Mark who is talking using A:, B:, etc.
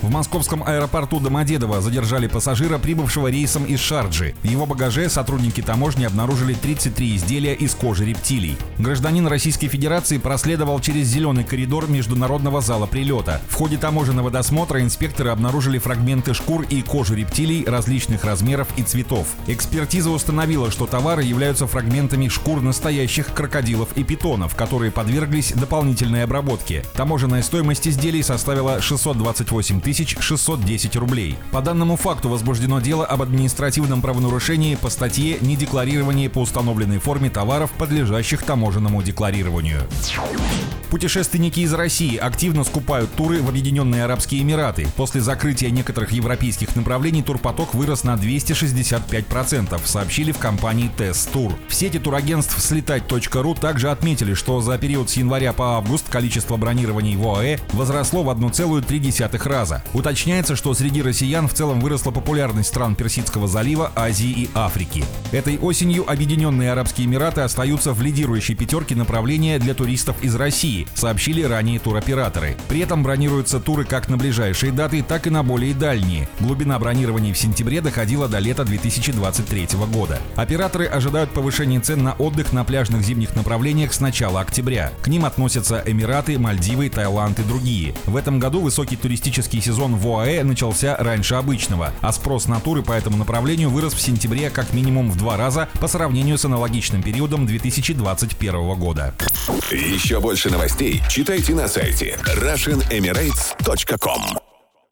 A: В московском аэропорту Домодедово задержали пассажира, прибывшего рейсом из Шарджи. В его багаже сотрудники таможни обнаружили 33 изделия из кожи рептилий. Гражданин Российской Федерации проследовал через зеленый коридор международного зала прилета. В ходе таможенного досмотра инспекторы обнаружили фрагменты шкур и кожи рептилий различных размеров и цветов. Экспертиза установила, что товары являются фрагментами шкур настоящих крокодилов и питонов, которые подверглись дополнительной обработке. Таможенная стоимость изделий составила 628 610 рублей. По данному факту возбуждено дело об административном правонарушении по статье «Недекларирование по установленной форме товаров, подлежащих таможенному декларированию». Путешественники из России активно скупают туры в Объединенные Арабские Эмираты. После закрытия некоторых европейских направлений турпоток вырос на 265%, сообщили в компании TES Tour. В сети турагентств слетать.ру также отметили, что за период с января по август количество бронирований в ОАЭ возросло в 1,3 раза. Уточняется, что среди россиян в целом выросла популярность стран Персидского залива, Азии и Африки. Этой осенью Объединенные Арабские Эмираты остаются в лидирующей пятерке направления для туристов из России, сообщили ранее туроператоры. При этом бронируются туры как на ближайшие даты, так и на более дальние. Глубина бронирований в сентябре доходила до лета 2023 года. Операторы ожидают повышения цен на отдых на пляжных зимних направлениях с начала октября. К ним относятся Эмираты, Мальдивы, Таиланд и другие. В этом году высокий туристический сезон в ОАЭ начался раньше обычного, а спрос на туры по этому направлению вырос в сентябре как минимум в два раза по сравнению с аналогичным периодом 2021 года.
B: Еще больше новостей читайте на сайте RussianEmirates.com